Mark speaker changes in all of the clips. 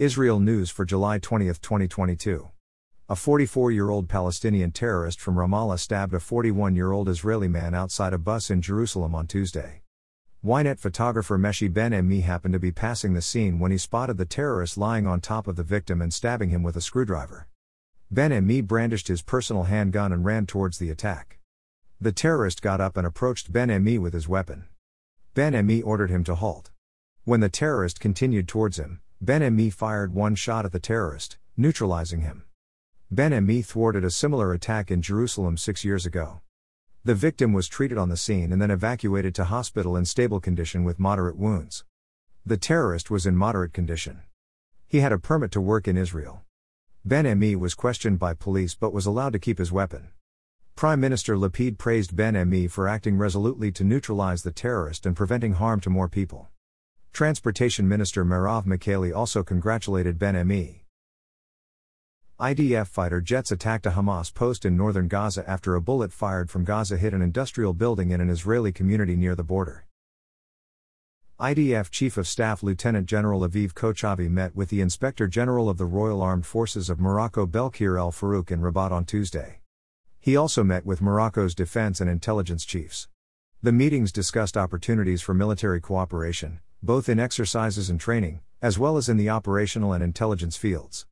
Speaker 1: Israel News for July 20, 2022. A 44 year old Palestinian terrorist from Ramallah stabbed a 41 year old Israeli man outside a bus in Jerusalem on Tuesday. Ynet photographer Meshi Ben Ami happened to be passing the scene when he spotted the terrorist lying on top of the victim and stabbing him with a screwdriver. Ben Ami brandished his personal handgun and ran towards the attack. The terrorist got up and approached Ben Ami with his weapon. Ben Ami ordered him to halt. When the terrorist continued towards him, Ben Ami fired one shot at the terrorist, neutralizing him. Ben Ami thwarted a similar attack in Jerusalem six years ago. The victim was treated on the scene and then evacuated to hospital in stable condition with moderate wounds. The terrorist was in moderate condition. He had a permit to work in Israel. Ben Ami was questioned by police but was allowed to keep his weapon. Prime Minister Lapid praised Ben Ami for acting resolutely to neutralize the terrorist and preventing harm to more people. Transportation Minister Merav Michaeli also congratulated Ben Ami. IDF fighter jets attacked a Hamas post in northern Gaza after a bullet fired from Gaza hit an industrial building in an Israeli community near the border. IDF Chief of Staff Lieutenant General Aviv Kochavi met with the Inspector General of the Royal Armed Forces of Morocco Belkhir El Farouk in Rabat on Tuesday. He also met with Morocco's defense and intelligence chiefs. The meetings discussed opportunities for military cooperation, both in exercises and training, as well as in the operational and intelligence fields.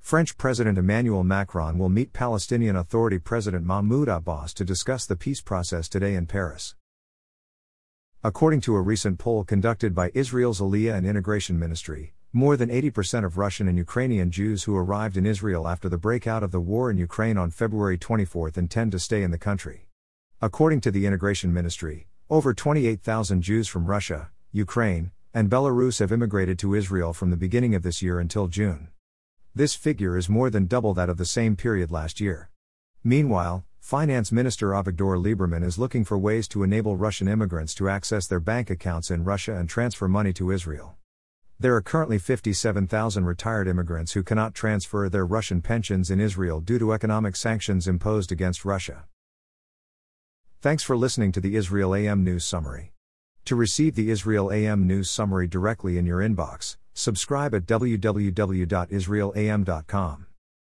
Speaker 1: French President Emmanuel Macron will meet Palestinian Authority President Mahmoud Abbas to discuss the peace process today in Paris. According to a recent poll conducted by Israel's Aliyah and Integration Ministry, more than 80% of Russian and Ukrainian Jews who arrived in Israel after the breakout of the war in Ukraine on February 24 intend to stay in the country. According to the Integration Ministry, over 28,000 Jews from Russia, Ukraine, and Belarus have immigrated to Israel from the beginning of this year until June. This figure is more than double that of the same period last year. Meanwhile, Finance Minister Avigdor Lieberman is looking for ways to enable Russian immigrants to access their bank accounts in Russia and transfer money to Israel. There are currently 57,000 retired immigrants who cannot transfer their Russian pensions in Israel due to economic sanctions imposed against Russia. Thanks for listening to the Israel AM News Summary. To receive the Israel AM News Summary directly in your inbox, subscribe at www.israelam.com.